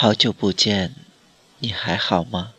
好久不见你还好吗？